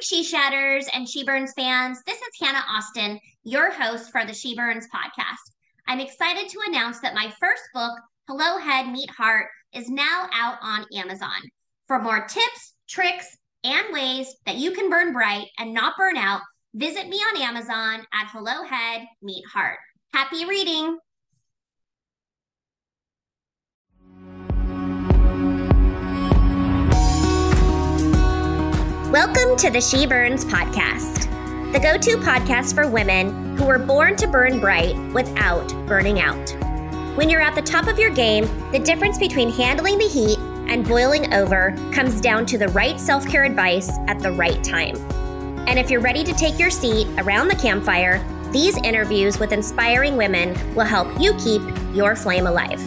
She Shatters and She Burns fans. This is Hannah Austin, your host for the She Burns podcast. I'm excited to announce that my first book, Hello Head Meet Heart, is now out on Amazon. For more tips, tricks, and ways that you can burn bright and not burn out, visit me on Amazon at Hello Head Meet Heart. Happy reading! Welcome to the She Burns podcast, the go to podcast for women who were born to burn bright without burning out. When you're at the top of your game, the difference between handling the heat and boiling over comes down to the right self care advice at the right time. And if you're ready to take your seat around the campfire, these interviews with inspiring women will help you keep your flame alive.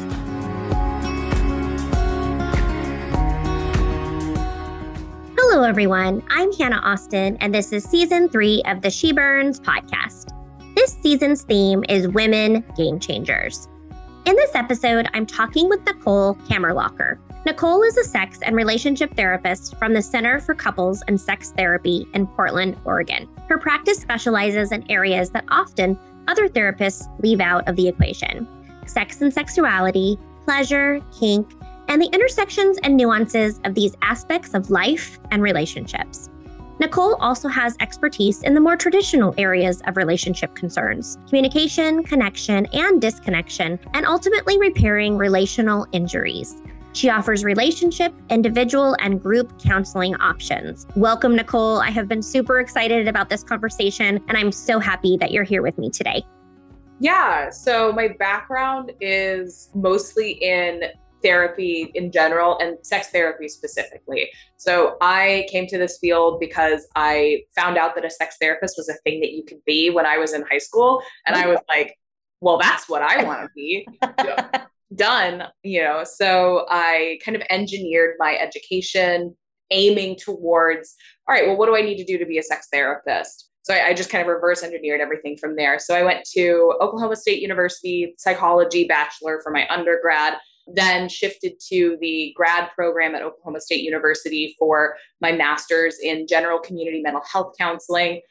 Hello, everyone. I'm Hannah Austin, and this is season three of the She Burns podcast. This season's theme is Women Game Changers. In this episode, I'm talking with Nicole Kammerlocker. Nicole is a sex and relationship therapist from the Center for Couples and Sex Therapy in Portland, Oregon. Her practice specializes in areas that often other therapists leave out of the equation sex and sexuality, pleasure, kink, and the intersections and nuances of these aspects of life and relationships. Nicole also has expertise in the more traditional areas of relationship concerns communication, connection, and disconnection, and ultimately repairing relational injuries. She offers relationship, individual, and group counseling options. Welcome, Nicole. I have been super excited about this conversation, and I'm so happy that you're here with me today. Yeah, so my background is mostly in therapy in general and sex therapy specifically. So I came to this field because I found out that a sex therapist was a thing that you could be when I was in high school. And I was like, well, that's what I want to be. Done, you know. So I kind of engineered my education aiming towards, all right, well, what do I need to do to be a sex therapist? So I, I, just kind of reverse engineered everything from there. So I went to Oklahoma State University psychology bachelor for my undergrad then shifted to the grad program at Oklahoma State University for my master's in general community mental health counseling.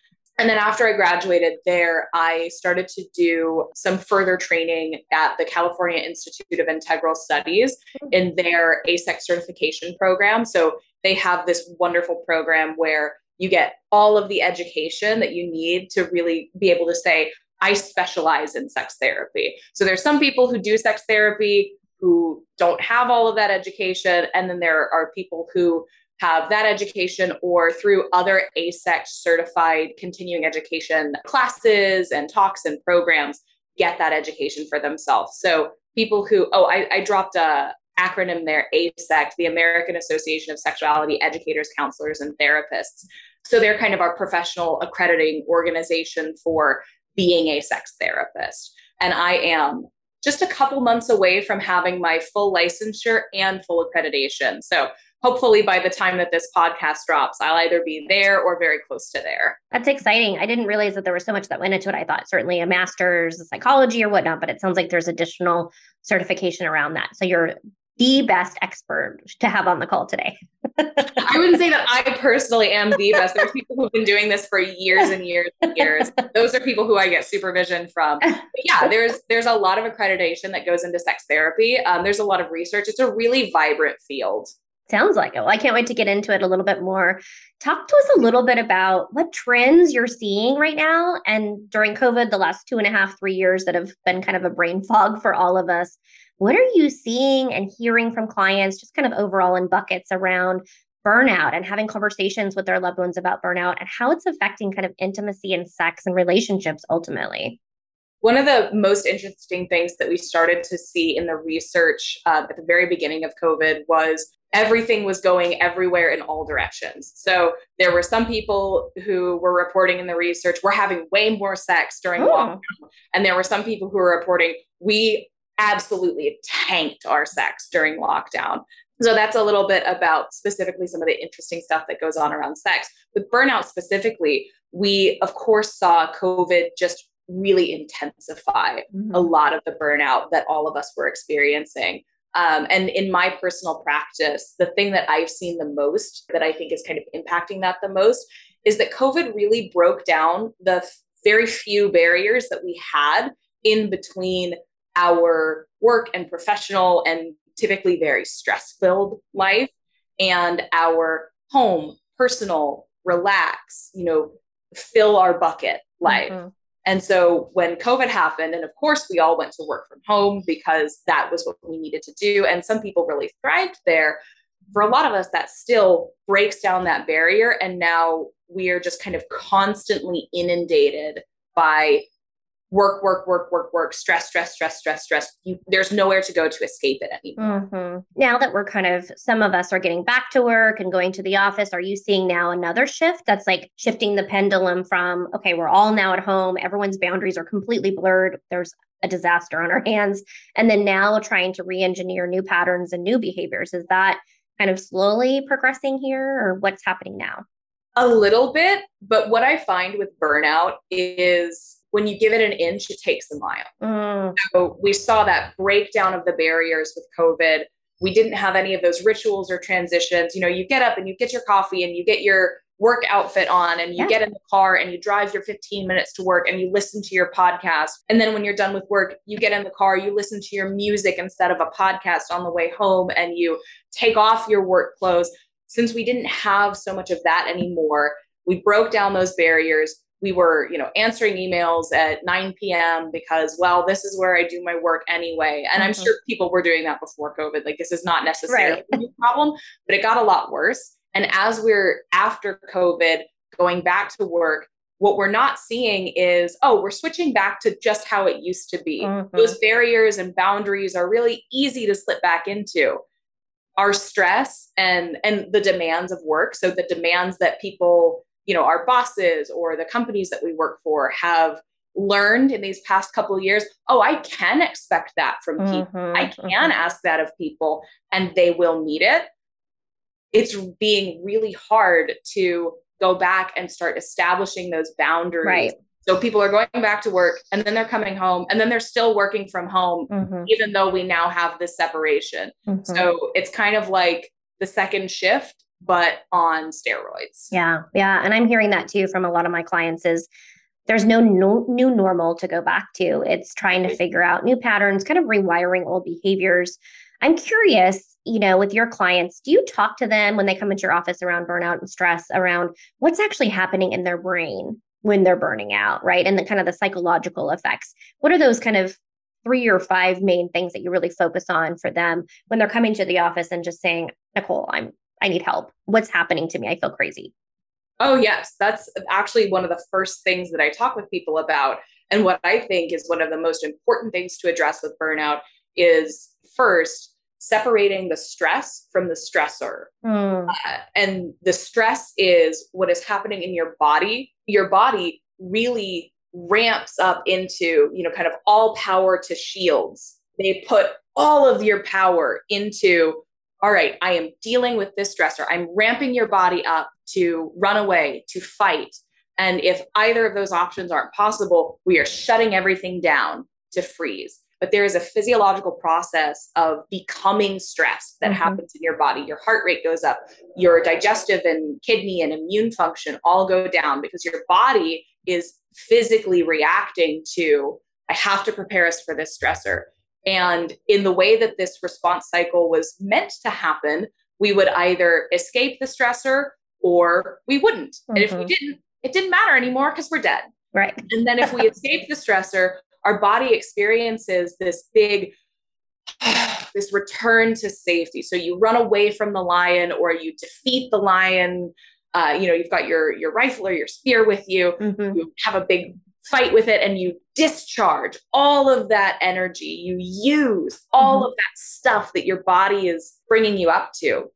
And then after I graduated there, I started to do some further training at the California Institute of Integral Studies in their AASECT certification program. So they have this wonderful program where you get all of the education that you need to really be able to say, I specialize in sex therapy. So there's some people who do sex therapy who don't have all of that education. And then there are people who have that education or through other AASECT certified continuing education classes and talks and programs get that education for themselves. So people who, oh, I, I dropped a acronym there, AASECT, the American Association of Sexuality Educators, Counselors, and Therapists. So they're kind of our professional accrediting organization for being a sex therapist. And I am just a couple months away from having my full licensure and full accreditation. So hopefully by the time that this podcast drops, I'll either be there or very close to there. That's exciting. I didn't realize that there was so much that went into it. I thought certainly a master's, psychology or whatnot, but it sounds like there's additional certification around that. So you're the best expert to have on the call today. I wouldn't say that I personally am the best. There's people who've been doing this for years and years and years. Those are people who I get supervision from. But yeah, there's there's a lot of accreditation that goes into sex therapy. Um, there's a lot of research. It's a really vibrant field. Sounds like it. Well, I can't wait to get into it a little bit more. Talk to us a little bit about what trends you're seeing right now. And during COVID, the last two and a half, three years that have been kind of a brain fog for all of us. What are you seeing and hearing from clients, just kind of overall in buckets around burnout and having conversations with their loved ones about burnout and how it's affecting kind of intimacy and sex and relationships ultimately? One of the most interesting things that we started to see in the research uh, at the very beginning of COVID was everything was going everywhere in all directions. So there were some people who were reporting in the research, we're having way more sex during oh. lockdown. And there were some people who were reporting, we absolutely tanked our sex during lockdown. So that's a little bit about specifically some of the interesting stuff that goes on around sex. With burnout specifically, we of course saw COVID just really intensify mm-hmm. a lot of the burnout that all of us were experiencing. Um, and in my personal practice, the thing that I've seen the most that I think is kind of impacting that the most is that COVID really broke down the very few barriers that we had in between our work and professional and typically very stress filled life and our home, personal, relax, you know, fill our bucket life. Mm-hmm. And so when COVID happened, and of course we all went to work from home because that was what we needed to do. And some people really thrived there. For a lot of us, that still breaks down that barrier. And now we are just kind of constantly inundated by work, work, work, work, work, stress, stress, stress, stress, stress. You, there's nowhere to go to escape it anymore. Mm-hmm. Now that we're kind of, some of us are getting back to work and going to the office, are you seeing now another shift that's like shifting the pendulum from, okay, we're all now at home, everyone's boundaries are completely blurred, there's a disaster on our hands, and then now trying to re engineer new patterns and new behaviors? Is that kind of slowly progressing here or what's happening now? A little bit, but what I find with burnout is when you give it an inch, it takes a mile. Mm. So we saw that breakdown of the barriers with COVID. We didn't have any of those rituals or transitions. You know, you get up and you get your coffee and you get your work outfit on and you yeah. get in the car and you drive your 15 minutes to work and you listen to your podcast. And then when you're done with work, you get in the car, you listen to your music instead of a podcast on the way home and you take off your work clothes. Since we didn't have so much of that anymore, we broke down those barriers we were you know answering emails at 9 p.m because well this is where i do my work anyway and mm-hmm. i'm sure people were doing that before covid like this is not necessarily right. a problem but it got a lot worse and as we're after covid going back to work what we're not seeing is oh we're switching back to just how it used to be mm-hmm. those barriers and boundaries are really easy to slip back into our stress and and the demands of work so the demands that people you know our bosses or the companies that we work for have learned in these past couple of years oh i can expect that from people mm-hmm, i can mm-hmm. ask that of people and they will meet it it's being really hard to go back and start establishing those boundaries right so people are going back to work and then they're coming home and then they're still working from home mm-hmm. even though we now have this separation mm-hmm. so it's kind of like the second shift but on steroids. Yeah. Yeah. And I'm hearing that too from a lot of my clients is there's no, no new normal to go back to. It's trying to figure out new patterns, kind of rewiring old behaviors. I'm curious, you know, with your clients, do you talk to them when they come into your office around burnout and stress around what's actually happening in their brain when they're burning out, right? And the kind of the psychological effects. What are those kind of three or five main things that you really focus on for them when they're coming to the office and just saying, Nicole, I'm I need help. What's happening to me? I feel crazy. Oh, yes. That's actually one of the first things that I talk with people about. And what I think is one of the most important things to address with burnout is first, separating the stress from the stressor. Mm. Uh, and the stress is what is happening in your body. Your body really ramps up into, you know, kind of all power to shields. They put all of your power into all right, I am dealing with this stressor. I'm ramping your body up to run away, to fight. And if either of those options aren't possible, we are shutting everything down to freeze. But there is a physiological process of becoming stressed that mm-hmm. happens in your body. Your heart rate goes up, your digestive and kidney and immune function all go down because your body is physically reacting to, I have to prepare us for this stressor. And in the way that this response cycle was meant to happen, we would either escape the stressor or we wouldn't. Mm-hmm. And if we mm-hmm. didn't, it didn't matter anymore because we're dead. Right. And then if we escape the stressor, our body experiences this big this return to safety. So you run away from the lion or you defeat the lion. Uh, you know, you've got your your rifle or your spear with you. Mm-hmm. You have a big fight with it and you discharge all of that energy. You use all mm-hmm. of that stuff that your body is bringing you up to.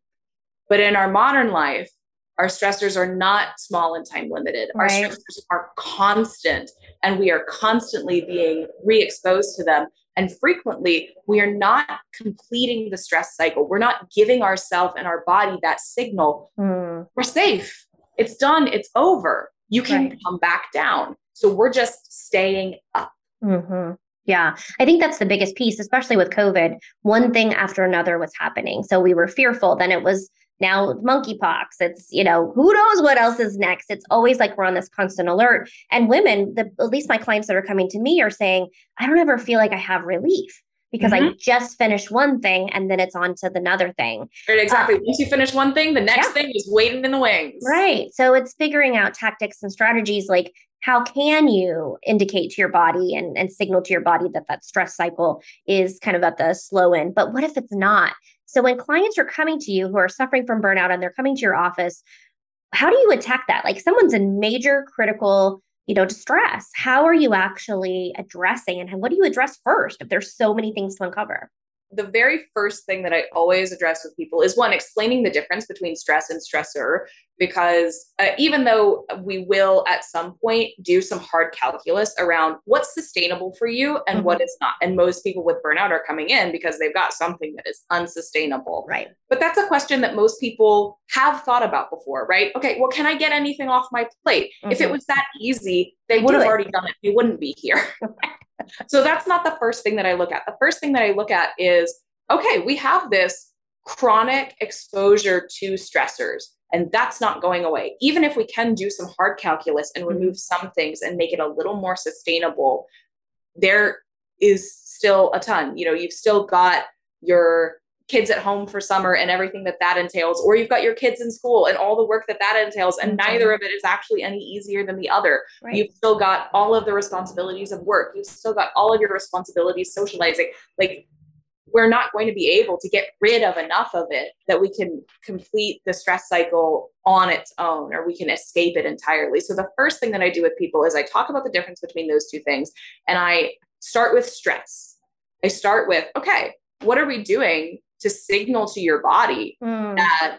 But in our modern life, our stressors are not small and time limited. Right. Our stressors are constant and we are constantly being re exposed to them. And frequently, we are not completing the stress cycle. We're not giving ourselves and our body that signal. Mm. We're safe. It's done. It's over. You can right. come back down. So we're just staying up. Mm-hmm. Yeah, I think that's the biggest piece, especially with COVID. One thing after another was happening. So we were fearful. Then it was now monkeypox. It's, you know, who knows what else is next. It's always like we're on this constant alert. And women, the, at least my clients that are coming to me are saying, I don't ever feel like I have relief because mm-hmm. I just finished one thing and then it's on to the another thing. Right, exactly. Uh, Once you finish one thing, the next yeah. thing is waiting in the wings. Right. So it's figuring out tactics and strategies like how can you indicate to your body and, and signal to your body that that stress cycle is kind of at the slow end? But what if it's not? So when clients are coming to you who are suffering from burnout and they're coming to your office how do you attack that? Like someone's in major critical you know distress. How are you actually addressing and what do you address first if there's so many things to uncover? The very first thing that I always address with people is one, explaining the difference between stress and stressor, because uh, even though we will at some point do some hard calculus around what's sustainable for you and mm-hmm. what is not. And most people with burnout are coming in because they've got something that is unsustainable. Right. But that's a question that most people have thought about before, right? Okay, well, can I get anything off my plate? Mm-hmm. If it mm-hmm. was that easy, they would have already done it. We wouldn't be here. so that's not the first thing that I look at. The first thing that I look at is okay, we have this chronic exposure to stressors, and that's not going away. Even if we can do some hard calculus and mm-hmm. remove some things and make it a little more sustainable, there is still a ton. You know, you've still got your kids at home for summer and everything that that entails or you've got your kids in school and all the work that that entails and mm-hmm. neither of it is actually any easier than the other right. you've still got all of the responsibilities of work you've still got all of your responsibilities socializing like we're not going to be able to get rid of enough of it that we can complete the stress cycle on its own or we can escape it entirely so the first thing that i do with people is i talk about the difference between those two things and i start with stress i start with okay what are we doing to signal to your body mm. that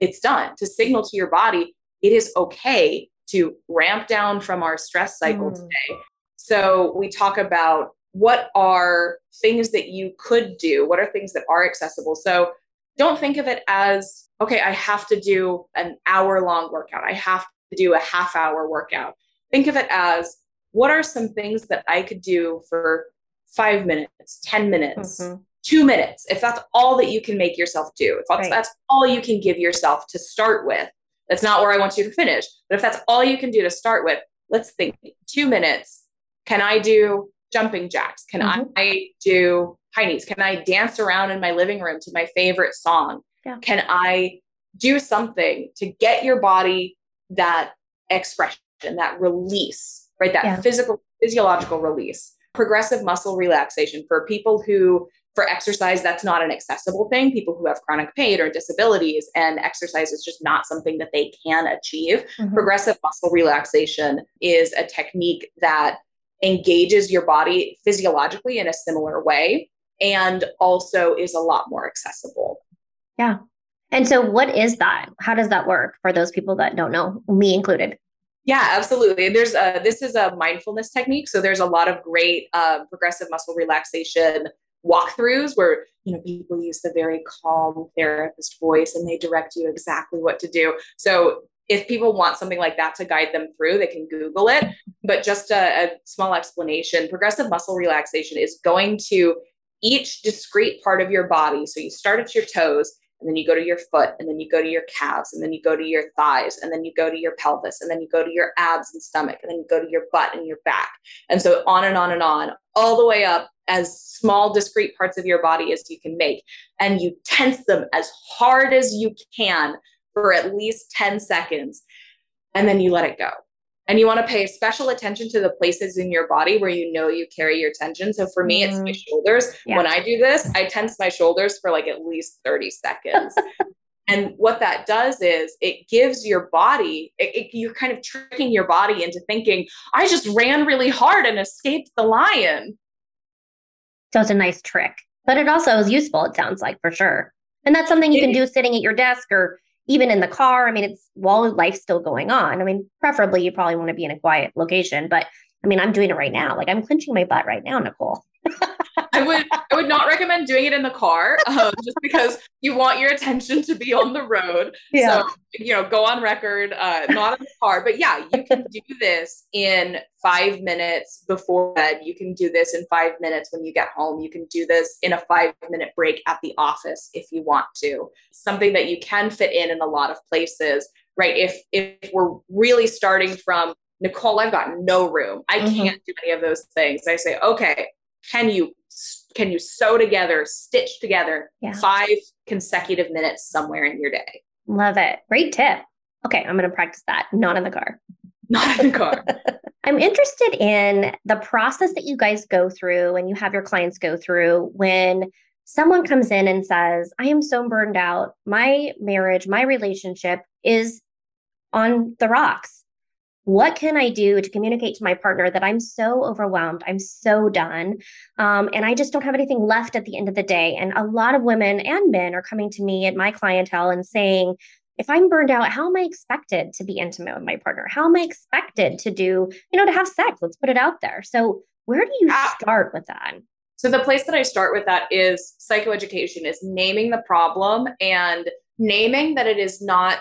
it's done, to signal to your body it is okay to ramp down from our stress cycle mm. today. So we talk about what are things that you could do, what are things that are accessible. So don't think of it as, okay, I have to do an hour long workout, I have to do a half hour workout. Think of it as, what are some things that I could do for five minutes, 10 minutes, mm-hmm two minutes, if that's all that you can make yourself do, if that's, right. that's all you can give yourself to start with, that's not where I want you to finish. But if that's all you can do to start with, let's think two minutes. Can I do jumping jacks? Can mm-hmm. I do high knees? Can I dance around in my living room to my favorite song? Yeah. Can I do something to get your body that expression, that release, right? That yeah. physical, physiological release, progressive muscle relaxation for people who for exercise, that's not an accessible thing. People who have chronic pain or disabilities, and exercise is just not something that they can achieve. Mm-hmm. Progressive muscle relaxation is a technique that engages your body physiologically in a similar way and also is a lot more accessible. Yeah. And so, what is that? How does that work for those people that don't know, me included? Yeah, absolutely. There's a this is a mindfulness technique. So there's a lot of great uh, progressive muscle relaxation walkthroughs where you know people use the very calm therapist voice and they direct you exactly what to do so if people want something like that to guide them through they can google it. But just a, a small explanation progressive muscle relaxation is going to each discrete part of your body. So you start at your toes and then you go to your foot and then you go to your calves and then you go to your thighs and then you go to your pelvis and then you go to your abs and stomach and then you go to your butt and your back. And so on and on and on all the way up as small discrete parts of your body as you can make. And you tense them as hard as you can for at least 10 seconds and then you let it go and you want to pay special attention to the places in your body where you know you carry your tension. So for me, mm. it's my mm. shoulders. Yeah. When I do this, I tense my shoulders for like at least 30 seconds. and what that does is it gives your body, it, it, you're kind of tricking your body into thinking, I just ran really hard and escaped the lion. So it's a nice trick, but it also is useful, it sounds like for sure. And that's something you can do sitting at your desk or even in the car. I mean, it's while life's still going on. I mean, preferably you probably want to be in a quiet location, but I mean, I'm doing it right now. Like I'm clenching my butt right now, Nicole. I would I would not recommend doing it in the car, um, just because you want your attention to be on the road. Yeah. So you know, go on record, uh, not in the car. But yeah, you can do this in five minutes before bed. You can do this in five minutes when you get home. You can do this in a five minute break at the office if you want to. Something that you can fit in in a lot of places, right? If if we're really starting from Nicole, I've got no room. I mm-hmm. can't do any of those things. I say, okay, can you can you sew together, stitch together yeah. five consecutive minutes somewhere in your day? Love it. Great tip. Okay, I'm going to practice that. Not in the car. Not in the car. I'm interested in the process that you guys go through and you have your clients go through when someone comes in and says, I am so burned out. My marriage, my relationship is on the rocks what can I do to communicate to my partner that I'm so overwhelmed, I'm so done, um, and I just don't have anything left at the end of the day? And a lot of women and men are coming to me at my clientele and saying, if I'm burned out, how am I expected to be intimate with my partner? How am I expected to do, you know, to have sex? Let's put it out there. So, where do you start with that? So, the place that I start with that is psychoeducation, is naming the problem and naming that it is not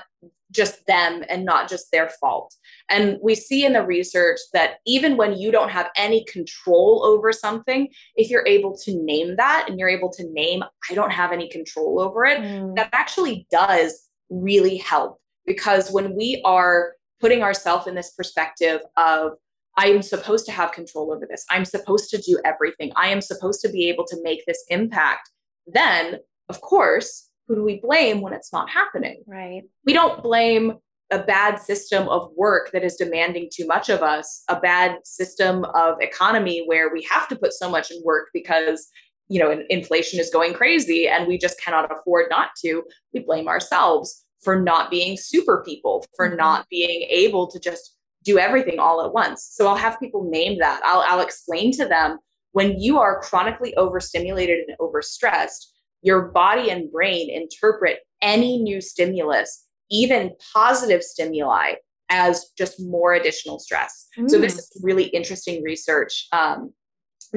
just them and not just their fault. And we see in the research that even when you don't have any control over something, if you're able to name that and you're able to name, I don't have any control over it, mm. that actually does really help. Because when we are putting ourselves in this perspective of, I am supposed to have control over this, I'm supposed to do everything, I am supposed to be able to make this impact, then of course, who do we blame when it's not happening? Right. We don't blame a bad system of work that is demanding too much of us, a bad system of economy where we have to put so much in work because you know inflation is going crazy and we just cannot afford not to. We blame ourselves for not being super people, for mm-hmm. not being able to just do everything all at once. So I'll have people name that. I'll, I'll explain to them when you are chronically overstimulated and overstressed, your body and brain interpret any new stimulus, even positive stimuli, as just more additional stress. Mm. So, this mm. is really interesting research um,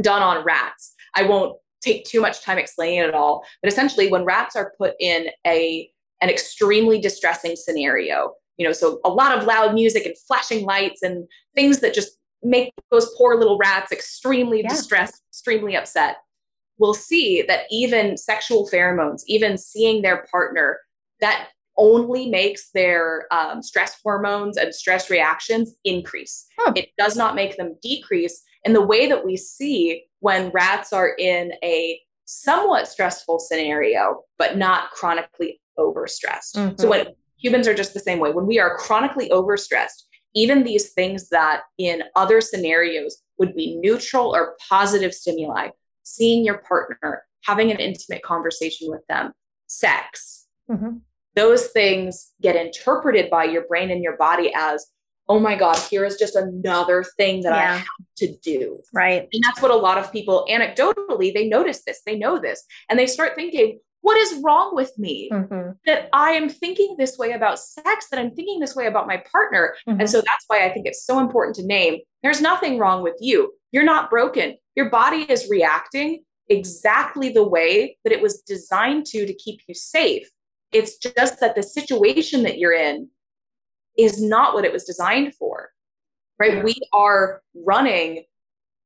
done on rats. I won't take too much time explaining it all, but essentially, when rats are put in a an extremely distressing scenario, you know, so a lot of loud music and flashing lights and things that just make those poor little rats extremely yeah. distressed, extremely upset will see that even sexual pheromones, even seeing their partner, that only makes their um, stress hormones and stress reactions increase. Huh. It does not make them decrease. And the way that we see when rats are in a somewhat stressful scenario, but not chronically overstressed. Mm-hmm. So when humans are just the same way, when we are chronically overstressed, even these things that in other scenarios would be neutral or positive stimuli seeing your partner, having an intimate conversation with them, sex, mm-hmm. those things get interpreted by your brain and your body as, oh my God, here is just another thing that yeah. I have to do. Right. And that's what a lot of people anecdotally, they notice this, they know this, and they start thinking, what is wrong with me mm-hmm. that I am thinking this way about sex, that I'm thinking this way about my partner? Mm-hmm. And so that's why I think it's so important to name there's nothing wrong with you. You're not broken. Your body is reacting exactly the way that it was designed to to keep you safe. It's just that the situation that you're in is not what it was designed for. Right? Yeah. We are running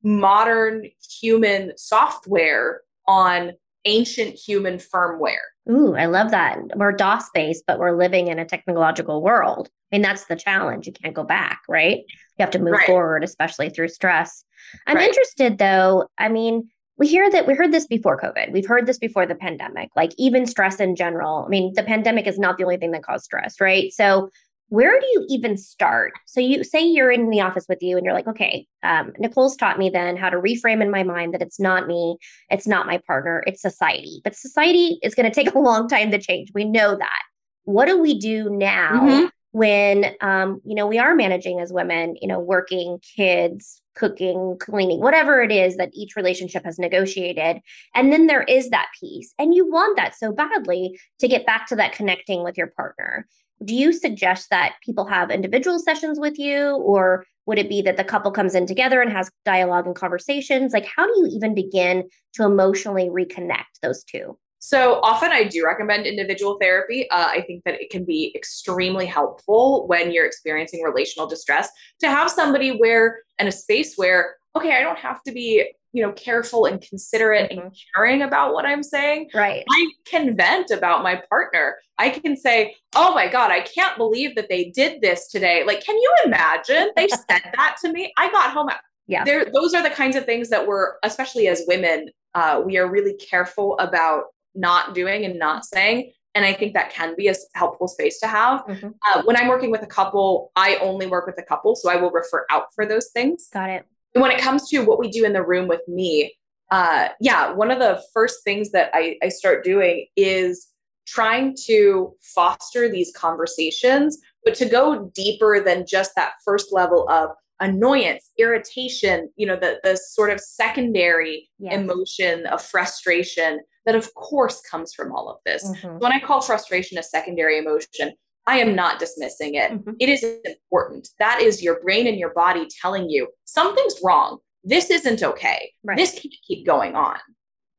modern human software on ancient human firmware. Ooh, I love that. We're DOS based, but we're living in a technological world. I mean, that's the challenge. You can't go back, right? You have to move right. forward, especially through stress. I'm right. interested though. I mean, we hear that we heard this before COVID. We've heard this before the pandemic, like even stress in general. I mean, the pandemic is not the only thing that caused stress, right? So, where do you even start? So, you say you're in the office with you and you're like, okay, um, Nicole's taught me then how to reframe in my mind that it's not me, it's not my partner, it's society. But society is going to take a long time to change. We know that. What do we do now? Mm-hmm when um, you know we are managing as women you know working kids cooking cleaning whatever it is that each relationship has negotiated and then there is that piece and you want that so badly to get back to that connecting with your partner do you suggest that people have individual sessions with you or Would it be that the couple comes in together and has dialogue and conversations? Like, how do you even begin to emotionally reconnect those two? So often I do recommend individual therapy. Uh, I think that it can be extremely helpful when you're experiencing relational distress to have somebody where in a space where, okay, I don't have to be, you know, careful and considerate mm-hmm. and caring about what I'm saying. Right. I can vent about my partner. I can say, oh my God, I can't believe that they did this today. Like, can you imagine? They said that to me. I got home. Yeah. There, those are the kinds of things that we're, especially as women, uh, we are really careful about not doing and not saying. And I think that can be a helpful space to have. Mm-hmm. Uh, when I'm working with a couple, I only work with a couple. So I will refer out for those things. Got it. And when it comes to what we do in the room with me, uh, yeah, one of the first things that I, I start doing is trying to foster these conversations, but to go deeper than just that first level of annoyance, irritation, you know, the, the sort of secondary yes. emotion of frustration that of course comes from all of this. Mm-hmm. When I call frustration a secondary emotion, I am not dismissing it. Mm-hmm. it is important. That is your brain and your body telling you something's wrong. This isn't okay. Right. This can't keep going on.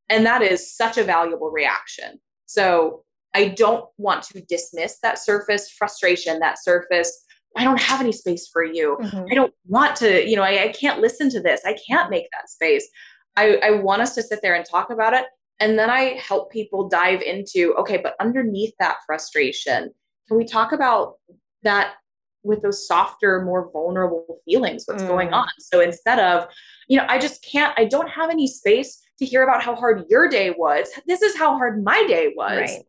And that is such a valuable reaction. So I don't want to dismiss that surface frustration, that surface. I don't have any space for you. Mm-hmm. I don't want to, you know, I, I, can't listen to this. I can't make that space. I, I want us to sit there and talk about it and then I help people dive into okay, but underneath that frustration, can we talk about that with those softer, more vulnerable feelings? What's mm. going on? So instead of, you know, I just can't, I don't have any space to hear about how hard your day was. This is how hard my day was. Right.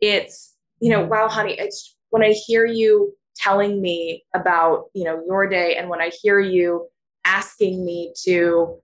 It's, you know, wow, honey, it's when I hear you telling me about, you know, your day and when I hear you asking me to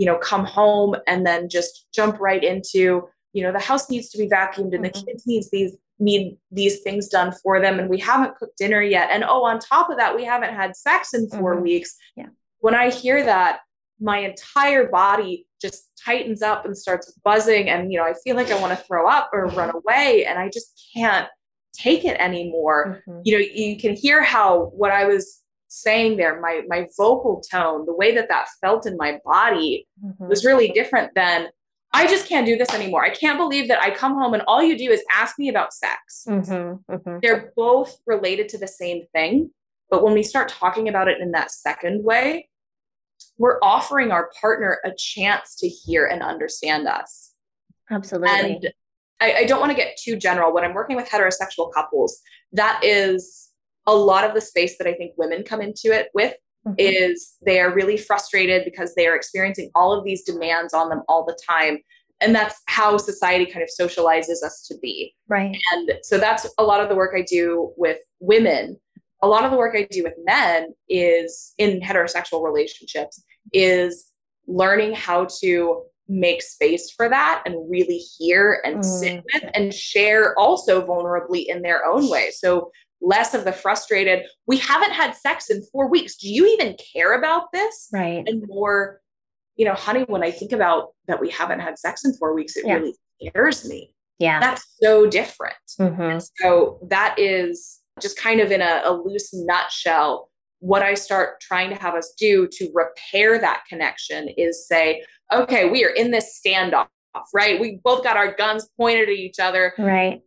you know, come home and then just jump right into, you know, the house needs to be vacuumed and mm-hmm. the kids needs these need these things done for them and we haven't cooked dinner yet and oh on top of that we haven't had sex in 4 mm-hmm. weeks yeah when i hear that my entire body just tightens up and starts buzzing and you know i feel like i want to throw up or run away and i just can't take it anymore mm-hmm. you know you can hear how what i was saying there my my vocal tone the way that that felt in my body mm-hmm. was really different than i just can't do this anymore. I can't believe that i come home and all you do is ask me about sex. Mm-hmm. Mm-hmm. they're both related to the same thing but when we start talking about it in that second way we're offering our partner a chance to hear and understand us. Absolutely. And I, I don't want to get too general. When i'm working with heterosexual couples that is a lot of the space that I think women come into it with mm-hmm. is they are really frustrated because they are experiencing all of these demands on them all the time. And that's how society kind of socializes us to be. Right. And so that's a lot of the work I do with women. A lot of the work I do with men is in heterosexual relationships is learning how to make space for that and really hear and mm. sit with and share also vulnerably in their own way. So less of the frustrated, we haven't had sex in four weeks. Do you even care about this? Right. And more, you know, honey, when I think about that we haven't had sex in four weeks, it yeah. really scares me. Yeah. That's so different. Mm-hmm. So that is just kind of in a, a loose nutshell. What I start trying to have us do to repair that connection is say, okay, we are in this standoff, right? We both got our guns pointed at each other. Right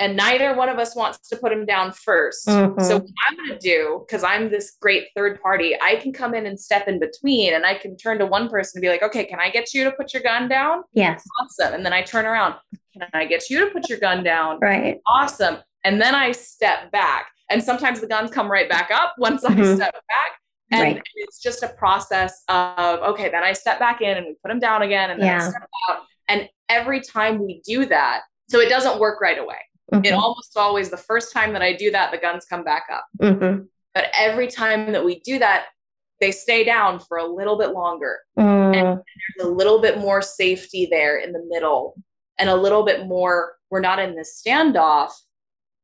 and neither one of us wants to put him down 1st mm-hmm. So what I'm going to do, because I'm this great third party, I can come in and step in between, and I can turn to one person and be like, "Okay, can I get you to put your gun down?" Yes, awesome. And then I turn around, "Can I get you to put your gun down?" Right, awesome. And then I step back, and sometimes the guns come right back up once mm-hmm. I step back. And right. it's just a process of okay, then I step back in and we put them down again, and then yeah. I step out. And every time we do that, so it doesn't work right away Mm-hmm. It almost always the first time that I do that, the guns come back up. Mm-hmm. But every time that we do that, they stay down for a little bit longer. Mm. And there's a little bit more safety there in the middle and a little bit more, we're not in this standoff,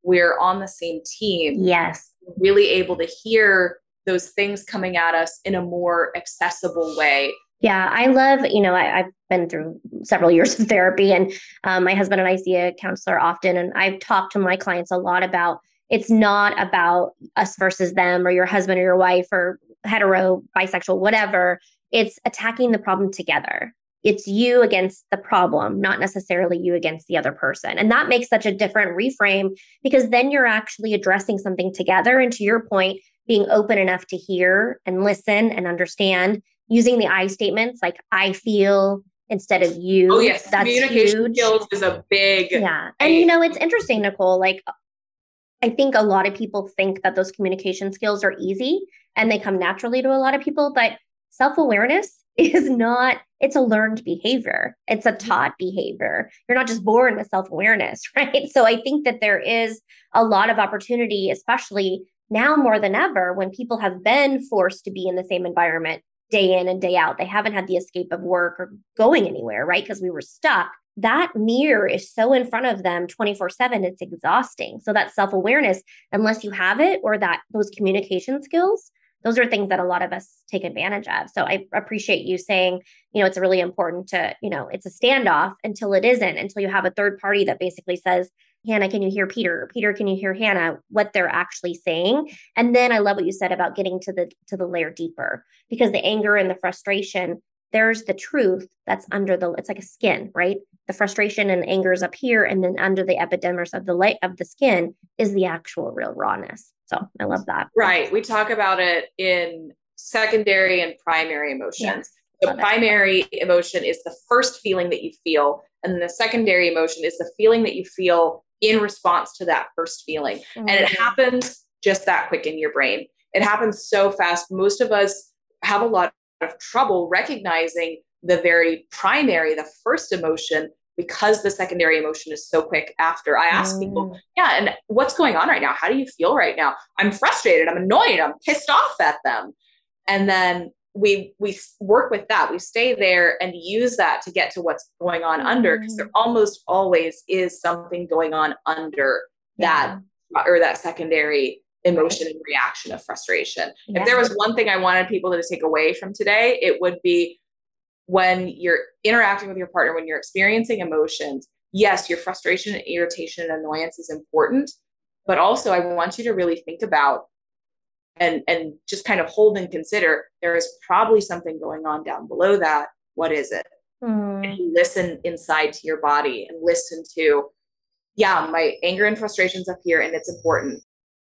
we're on the same team. Yes. Really able to hear those things coming at us in a more accessible way yeah, I love, you know, I, have been through several years of therapy, and um, my husband and I see a counselor often. And I've talked to my clients a lot about it's not about us versus them or your husband or your wife or hetero, bisexual, whatever. It's attacking the problem together. It's you against the problem, not necessarily you against the other person. And that makes such a different reframe because then you're actually addressing something together. And to your point, being open enough to hear and listen and understand using the I statements like I feel instead of you. Oh yes, that's communication huge. skills is a big yeah. And you know, it's interesting, Nicole. Like I think a lot of people think that those communication skills are easy and they come naturally to a lot of people, but self-awareness is not it's a learned behavior it's a mm-hmm. taught behavior you're not just born with self-awareness right so i think that there is a lot of opportunity especially now more than ever when people have been forced to be in the same environment day in and day out. They haven't had the escape of work or going anywhere right? Because we were stuck. That mirror is so in front of them 24 7 it's exhausting. So that self-awareness unless you have it or that those communication skills those are things that a lot of us take advantage of. So i appreciate you saying you know it's really important to you know it's a standoff until it isn't until you have a third party that basically says hannah can you hear peter? Peter can you hear hannah what they're actually saying? And then i love what you said about getting to the to the layer deeper because the anger and the frustration there's the truth that's under the it's like a skin right? The frustration and anger is up here and then under the epidermis of the light of the skin is the actual real rawness. So i love that. Right. We talk about it in secondary and primary emotions. Yes, the primary it. emotion is the first feeling that you feel and the secondary emotion is the feeling that you feel in response to that first feeling mm-hmm. and it mm-hmm. happens just that quick in your brain it happens so fast most of us have a lot of trouble recognizing the very primary, the first emotion, because the secondary emotion is so quick after. I ask mm. people, yeah, and what's going on right now? How do you feel right now? I'm frustrated, I'm annoyed, I'm pissed off at them. And then we we work with that. We stay there and use that to get to what's going on mm. under because there almost always is something going on under yeah. that or that secondary emotion and reaction of frustration. Yeah. If there was one thing I wanted people to take away from today, it would be when you're interacting with your partner, when you're experiencing emotions, yes, your frustration and irritation and annoyance is important, but also I want you to really think about and and just kind of hold and consider there is probably something going on down below that. What is it? Mm. And you listen inside to your body and listen to, yeah, my anger and frustrations up here, and it's important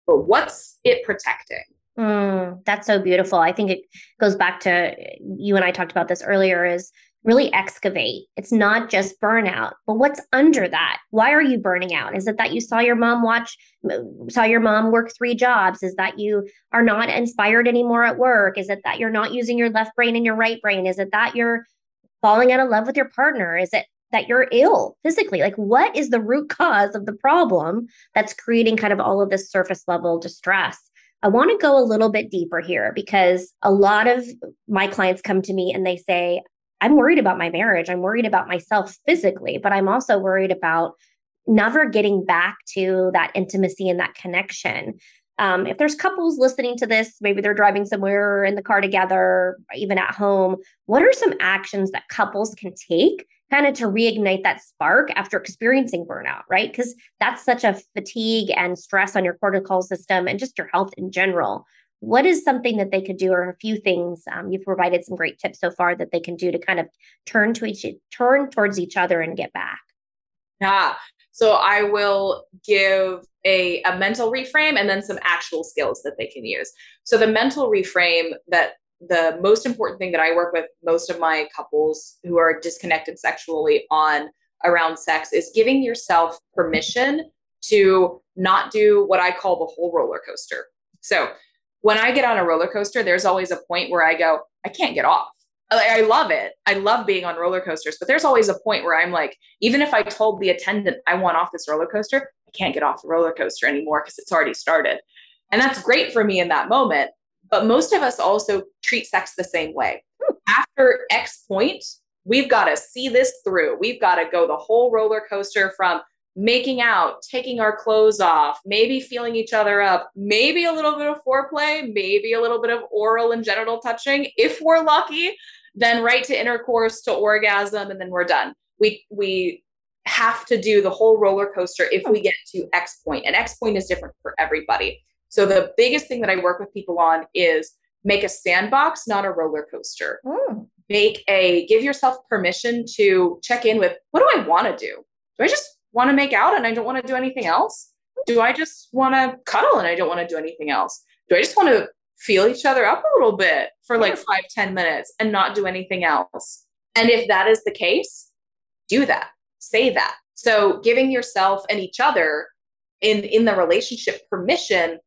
but what's it protecting? Mm, that's so beautiful. I think it goes back to you and I talked about this earlier is really excavate. It's not just burnout, but what's under that? Why are you burning out? Is it that you saw your mom watch, saw your mom work three jobs? Is that you are not inspired anymore at work? Is it that you're not using your left brain and your right brain? Is it that you're falling out of love with your partner? Is it that you're ill physically. Like, what is the root cause of the problem that's creating kind of all of this surface level distress? I want to go a little bit deeper here because a lot of my clients come to me and they say, I'm worried about my marriage. I'm worried about myself physically, but I'm also worried about never getting back to that intimacy and that connection. Um, if there's couples listening to this, maybe they're driving somewhere in the car together, even at home, what are some actions that couples can take kind of to reignite that spark after experiencing burnout, right? Because that's such a fatigue and stress on your cortical system and just your health in general. What is something that they could do, or a few things? Um, you've provided some great tips so far that they can do to kind of turn to each turn towards each other and get back. Yeah. So I will give a, a mental reframe and then some actual skills that they can use. So the mental reframe that the most important thing that I work with most of my couples who are disconnected sexually on around sex is giving yourself permission to not do what I call the whole roller coaster. So when I get on a roller coaster, there's always a point where I go, I can't get off. I love it. I love being on roller coasters, but there's always a point where I'm like, even if I told the attendant I want off this roller coaster, I can't get off the roller coaster anymore because it's already started. And that's great for me in that moment. But most of us also treat sex the same way. After X point, we've got to see this through. We've got to go the whole roller coaster from making out, taking our clothes off, maybe feeling each other up, maybe a little bit of foreplay, maybe a little bit of oral and genital touching if we're lucky, then right to intercourse to orgasm and then we're done. We we have to do the whole roller coaster if we get to X point. And X point is different for everybody. So the biggest thing that I work with people on is make a sandbox, not a roller coaster. Mm. Make a give yourself permission to check in with what do I want to do? Do I just want to make out and I don't want to do anything else? Do I just want to cuddle and I don't want to do anything else? Do I just want to feel each other up a little bit for like five ten minutes and not do anything else? And if that is the case, do that. Say that. So giving yourself and each other in in the relationship permission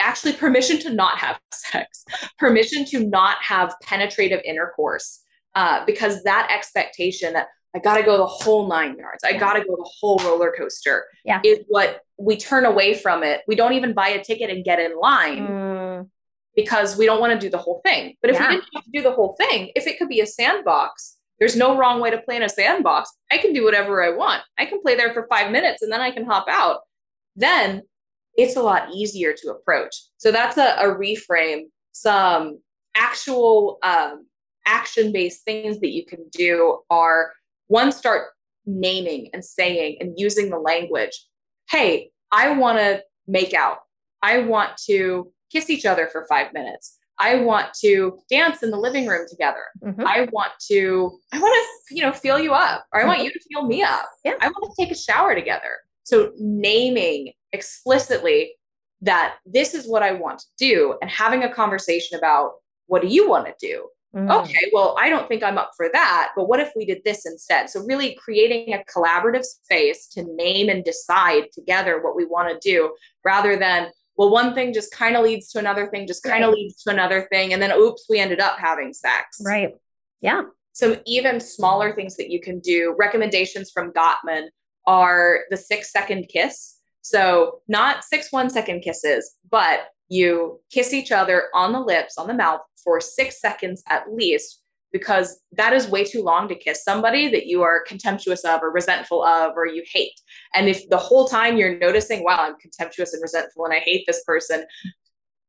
actually permission to not have sex, permission to not have penetrative intercourse, uh, because that expectation that I got to go the whole nine yards, I got to go the whole roller coaster, Yeah. is what we turn away from it. We don't even buy a ticket and get in line Mm. because we don't want to do the whole thing. But if Yeah. we didn't have to do the whole thing, if it could be a sandbox, there's no wrong way to play in a sandbox. I can do whatever I want. I can play there for five minutes and then I can hop out. Then it's a lot easier to approach. So that's a, a reframe, some actual um, action based things that you can do are one, start naming and saying and using the language. Hey, I want to make out. I want to kiss each other for five minutes. I want to dance in the living room together. Mhm. I want to, I want to, you know, feel you up, or I want you to feel me up. Yeah. I want to take a shower together. So naming explicitly that this is what I want to do and having a conversation about what do you want to do? Mm. Okay, well, I don't think I'm up for that, but what if we did this instead? So really creating a collaborative space to name and decide together what we want to do rather than well, one thing just kind of leads to another thing, just kind of Right. leads to another thing. And then, oops, we ended up having sex Right. Yeah. some even smaller things that you can do recommendations from gottman are the six second kiss so not six one second kisses but you kiss each other on the lips on the mouth for six seconds at least because that is way too long to kiss somebody that you are contemptuous of or resentful of or you hate and if the whole time you're noticing wow i'm contemptuous and resentful and i hate this person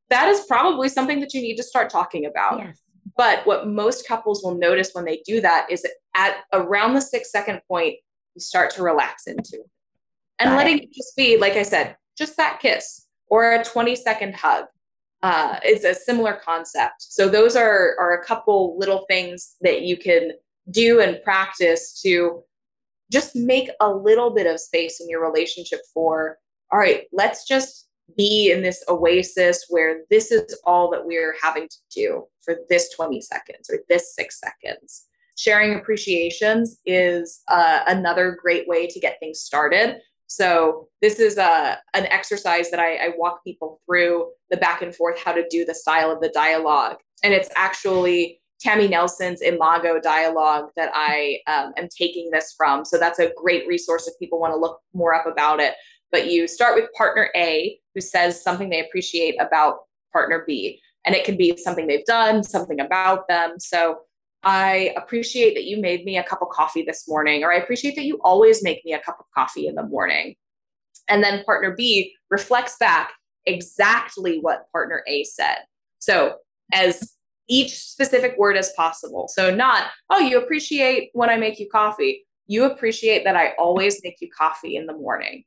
that is probably something that you need to start talking about Yes. but what most couples will notice when they do that is at around the six second point, you start to relax into. And Got letting it just be, like I said, just that kiss or a 20 second hug. Uh, it's a similar concept. So those are are a couple little things that you can do and practice to just make a little bit of space in your relationship for, all right, let's just be in this oasis where this is all that we're having to do for this 20 seconds or this six seconds. Sharing appreciations is uh, another great way to get things started. So, this is a, an exercise that I, I walk people through the back and forth how to do the style of the dialogue. And it's actually Tammy Nelson's Imago dialogue that I um, am taking this from. So, that's a great resource if people want to look more up about it but you start with partner A who says something they appreciate about partner B. And it can be something they've done, something about them. So I appreciate that you made me a cup of coffee this morning, or I appreciate that you always make me a cup of coffee in the morning. And then partner B reflects back exactly what partner A said. So as each specific word as possible. So not, oh, you appreciate when I make you coffee. You appreciate that I always make you coffee in the morning.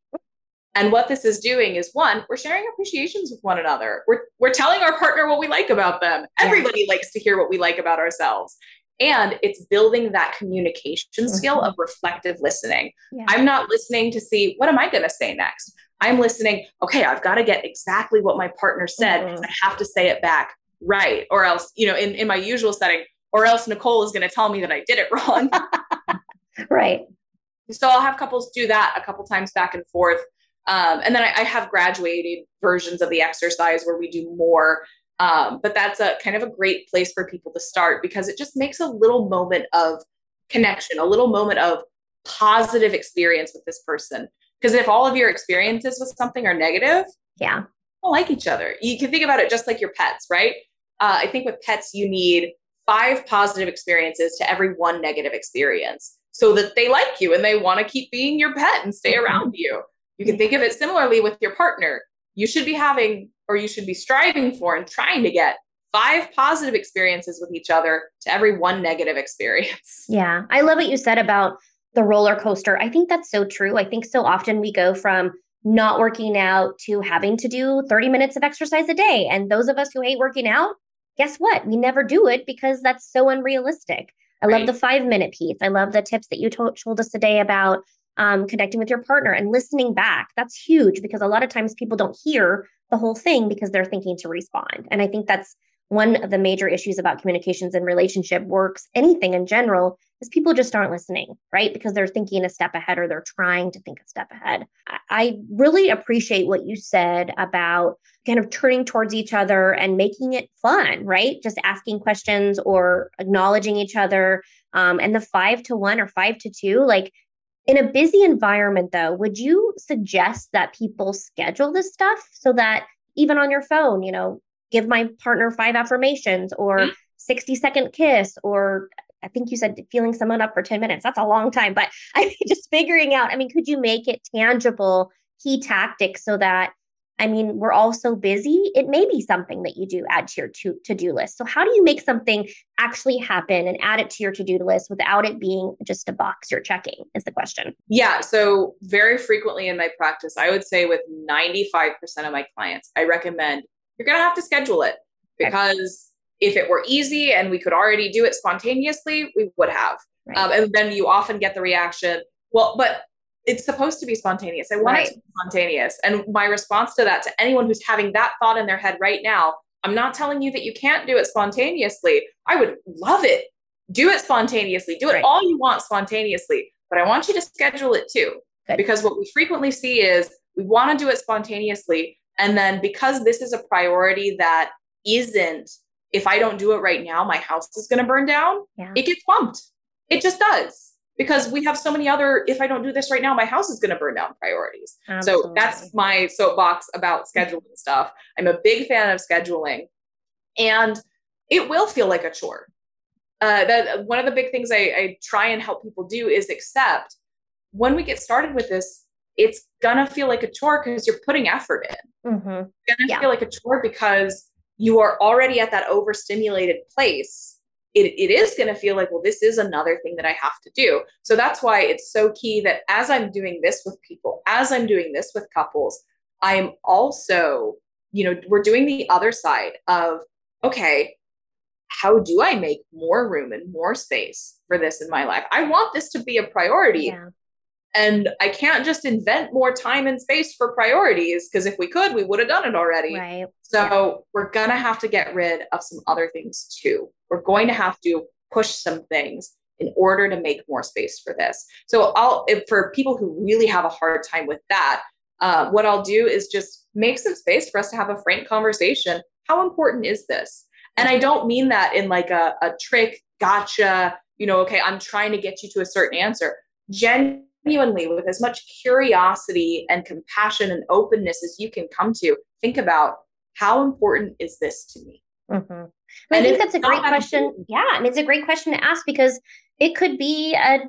And what this is doing is one, we're sharing appreciations with one another. We're, we're telling our partner what we like about them. Yeah. Everybody likes to hear what we like about ourselves. And it's building that communication skill of reflective listening. Yeah. I'm not listening to see what am I going to say next. I'm listening, okay, I've got to get exactly what my partner said because I have to say it back right. Or else, you know, in, in my usual setting, or else Nicole is going to tell me that I did it wrong. Right. so I'll have couples do that a couple times back and forth. Um, and then I, I have graduated versions of the exercise where we do more. Um, but that's a kind of a great place for people to start because it just makes a little moment of connection, a little moment of positive experience with this person. Because if all of your experiences with something are negative, Yeah. don't like each other. You can think about it just like your pets, right? Uh, I think with pets, you need five positive experiences to every one negative experience so that they like you and they want to keep being your pet and stay around you. You can think of it similarly with your partner. You should be having, or you should be striving for and trying to get five positive experiences with each other to every one negative experience. Yeah. I love what you said about the roller coaster. I think that's so true. I think so often we go from not working out to having to do 30 minutes of exercise a day. And those of us who hate working out, guess what? We never do it because that's so unrealistic. I right. love the five minute piece. I love the tips that you told, told us today about um, connecting with your partner and listening back. That's huge because a lot of times people don't hear the whole thing because they're thinking to respond. And I think that's one of the major issues about communications and relationship works, anything in general, is people just aren't listening, right? Because they're thinking a step ahead or they're trying to think a step ahead. I really appreciate what you said about kind of turning towards each other and making it fun, right? Just asking questions or acknowledging each other. Um, and the five to one or five to two, like in a busy environment, though, would you suggest that people schedule this stuff so that even on your phone, you know, give my partner five affirmations or mm-hmm. 60 second kiss or I think you said feeling someone up for 10 minutes. That's a long time, but I mean, just figuring out, I mean, could you make it tangible key tactics so that I mean, we're all so busy. It may be something that you do add to your to, to-do list. So how do you make something actually happen and add it to your to-do list without it being just a box you're checking is the question. Yeah, so very frequently in my practice, I would say with 95% of my clients, I recommend you're going to have to schedule it because okay. if it were easy and we could already do it spontaneously, we would have. Right. Um, and then you often get the reaction, well, but it's supposed to be spontaneous. I want right. it to be spontaneous. And my response to that, to anyone who's having that thought in their head right now, I'm not telling you that you can't do it spontaneously. I would love it. Do it spontaneously. Do it right. all you want spontaneously. But I want you to schedule it too. Because what we frequently see is we want to do it spontaneously. And then because this is a priority that isn't, if I don't do it right now, my house is going to burn down, yeah. it gets bumped. It just does because we have so many other if i don't do this right now my house is going to burn down priorities Absolutely. so that's my soapbox about scheduling stuff i'm a big fan of scheduling and it will feel like a chore uh, that one of the big things I, I try and help people do is accept when we get started with this it's gonna feel like a chore because you're putting effort in mm-hmm. it's gonna yeah. feel like a chore because you are already at that overstimulated place it, it is going to feel like, well, this is another thing that I have to do. So that's why it's so key that as I'm doing this with people, as I'm doing this with couples, I'm also, you know, we're doing the other side of, okay, how do I make more room and more space for this in my life? I want this to be a priority. Yeah. And I can't just invent more time and space for priorities because if we could, we would have done it already. Right. So we're going to have to get rid of some other things too. We're going to have to push some things in order to make more space for this. So I'll, if, for people who really have a hard time with that, uh, what I'll do is just make some space for us to have a frank conversation. How important is this? And I don't mean that in like a, a trick, gotcha, you know, okay, I'm trying to get you to a certain answer. Gen genuinely with as much curiosity and compassion and openness as you can come to think about how important is this to me? Mm-hmm. i think that's a great question. yeah and it's a great question to ask because it could be a,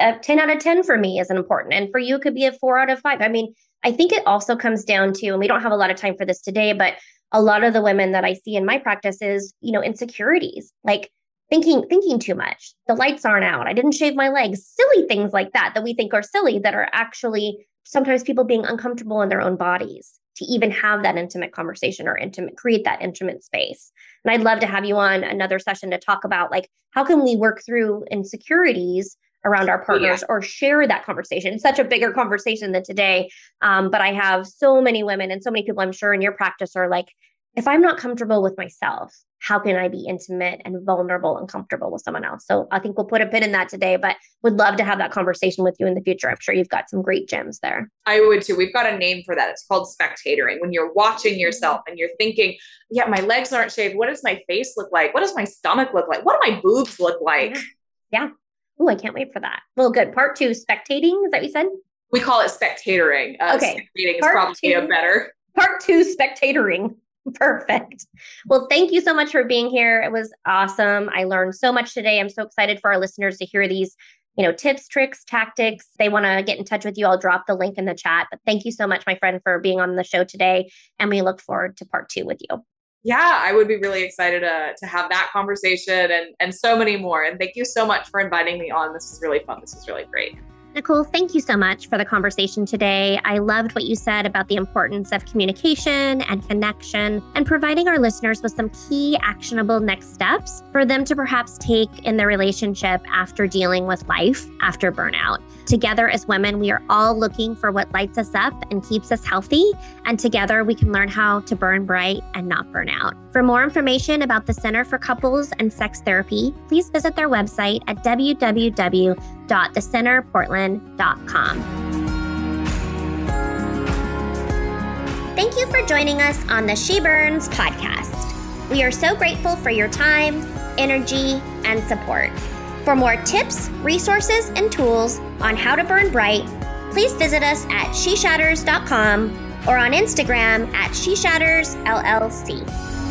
a 10 out of 10 for me isn't important and for you it could be a 4 out of 5 i mean i think it also comes down to and we don't have a lot of time for this today but a lot of the women that i see in my practice is you know insecurities. Like thinking thinking too much. The lights aren't out. I didn't shave my legs. Silly things like that that we think are silly that are actually sometimes people being uncomfortable in their own bodies to even have that intimate conversation or intimate create that intimate space. And i'd love to have you on another session to talk about like how can we work through insecurities around our partners yeah. or share that conversation? It's such a bigger conversation than today um, but i have so many women and so many people i'm sure in your practice are like if I'm not comfortable with myself, how can I be intimate and vulnerable and comfortable with someone else? So I think we'll put a pin in that today, but would love to have that conversation with you in the future. I'm sure you've got some great gems there. I would too. We've got a name for that. It's called spectatoring. When you're watching mm-hmm. yourself and you're thinking, yeah, my legs aren't shaved. What does my face look like? What does my stomach look like? What do my boobs look like? Yeah. yeah. Oh, I can't wait for that. Well, good. Part two, spectating. Is that what you said? We call it spectatoring. Uh, okay. Spectating Part is probably two, a better. Part two, spectatoring. Perfect. Well, thank you so much for being here. It was awesome. I learned so much today. I'm so excited for our listeners to hear these, you know, tips, tricks, tactics. They want to get in touch with you. I'll drop the link in the chat. But thank you so much, my friend, for being on the show today. And we look forward to part two with you. Yeah, I would be really excited to, to have that conversation and, and so many more. And thank you so much for inviting me on. This is really fun. This is really great. Nicole, thank you so much for the conversation today. I loved what you said about the importance of communication and connection and providing our listeners with some key actionable next steps for them to perhaps take in their relationship after dealing with life after burnout. Together as women, we are all looking for what lights us up and keeps us healthy. And together we can learn how to burn bright and not burn out. For more information about the Center for Couples and Sex Therapy, please visit their website at www.thecenterportland.com. Thank you for joining us on the She Burns podcast. We are so grateful for your time, energy, and support. For more tips, resources, and tools on how to burn bright, please visit us at sheshatters.com or on Instagram at sheshattersllc.